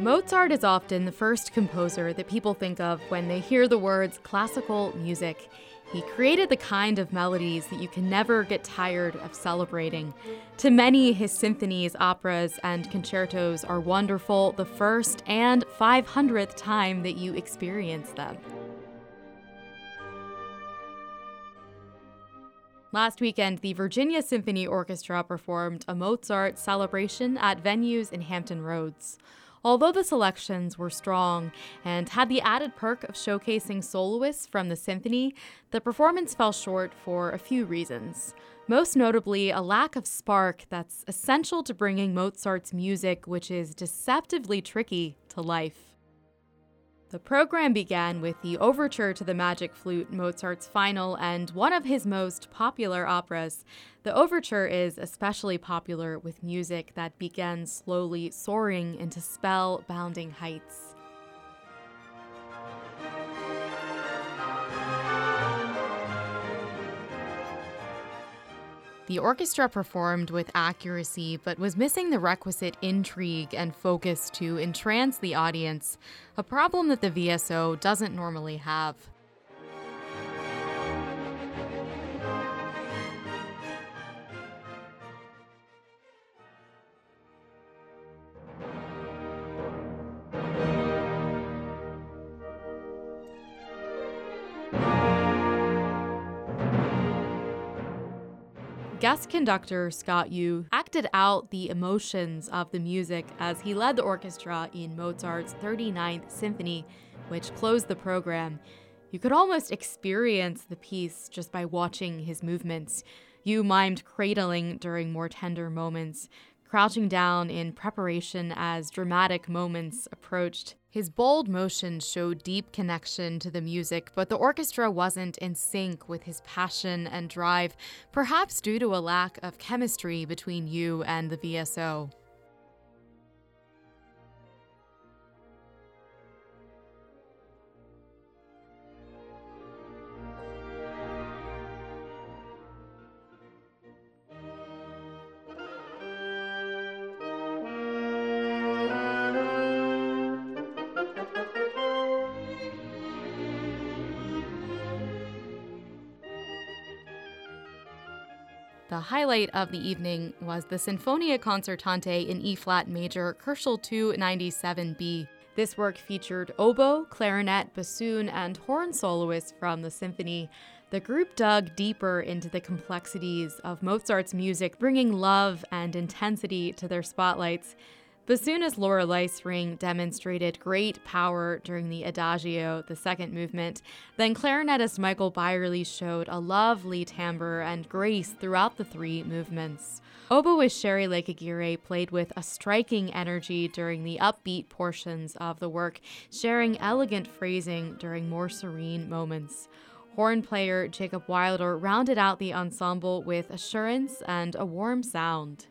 Mozart is often the first composer that people think of when they hear the words classical music. He created the kind of melodies that you can never get tired of celebrating. To many, his symphonies, operas, and concertos are wonderful the first and 500th time that you experience them. Last weekend, the Virginia Symphony Orchestra performed a Mozart celebration at venues in Hampton Roads. Although the selections were strong and had the added perk of showcasing soloists from the symphony, the performance fell short for a few reasons. Most notably, a lack of spark that's essential to bringing Mozart's music, which is deceptively tricky, to life. The program began with the overture to the Magic Flute, Mozart's final and one of his most popular operas. The overture is especially popular with music that begins slowly soaring into spell-bounding heights. The orchestra performed with accuracy, but was missing the requisite intrigue and focus to entrance the audience, a problem that the VSO doesn't normally have. Guest conductor Scott Yoo acted out the emotions of the music as he led the orchestra in Mozart's 39th Symphony, which closed the program. You could almost experience the piece just by watching his movements. Yoo mimed cradling during more tender moments, crouching down in preparation as dramatic moments approached. His bold motion showed deep connection to the music, but the orchestra wasn't in sync with his passion and drive, perhaps due to a lack of chemistry between Yoo and the VSO. The highlight of the evening was the Sinfonia Concertante in E flat major, Köchel 297b. This work featured oboe, clarinet, bassoon, and horn soloists from the symphony. The group dug deeper into the complexities of Mozart's music, bringing love and intensity to their spotlights. Bassoonist Laura Leisring demonstrated great power during the Adagio, the second movement. Then clarinetist Michael Byerly showed a lovely timbre and grace throughout the three movements. Oboist Sherry Lake Aguirre played with a striking energy during the upbeat portions of the work, sharing elegant phrasing during more serene moments. Horn player Jacob Wilder rounded out the ensemble with assurance and a warm sound.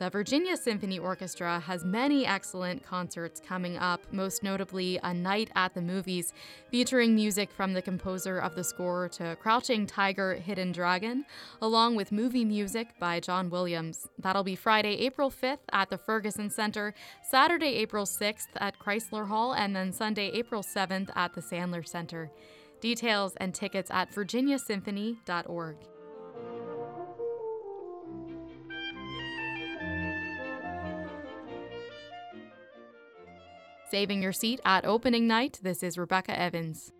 The Virginia Symphony Orchestra has many excellent concerts coming up, most notably A Night at the Movies, featuring music from the composer of the score to Crouching Tiger, Hidden Dragon, along with movie music by John Williams. That'll be Friday, April 5th at the Ferguson Center, Saturday, April 6th at Chrysler Hall, and then Sunday, April 7th at the Sandler Center. Details and tickets at virginiasymphony.org. Saving your seat at opening night, this is Rebecca Evans.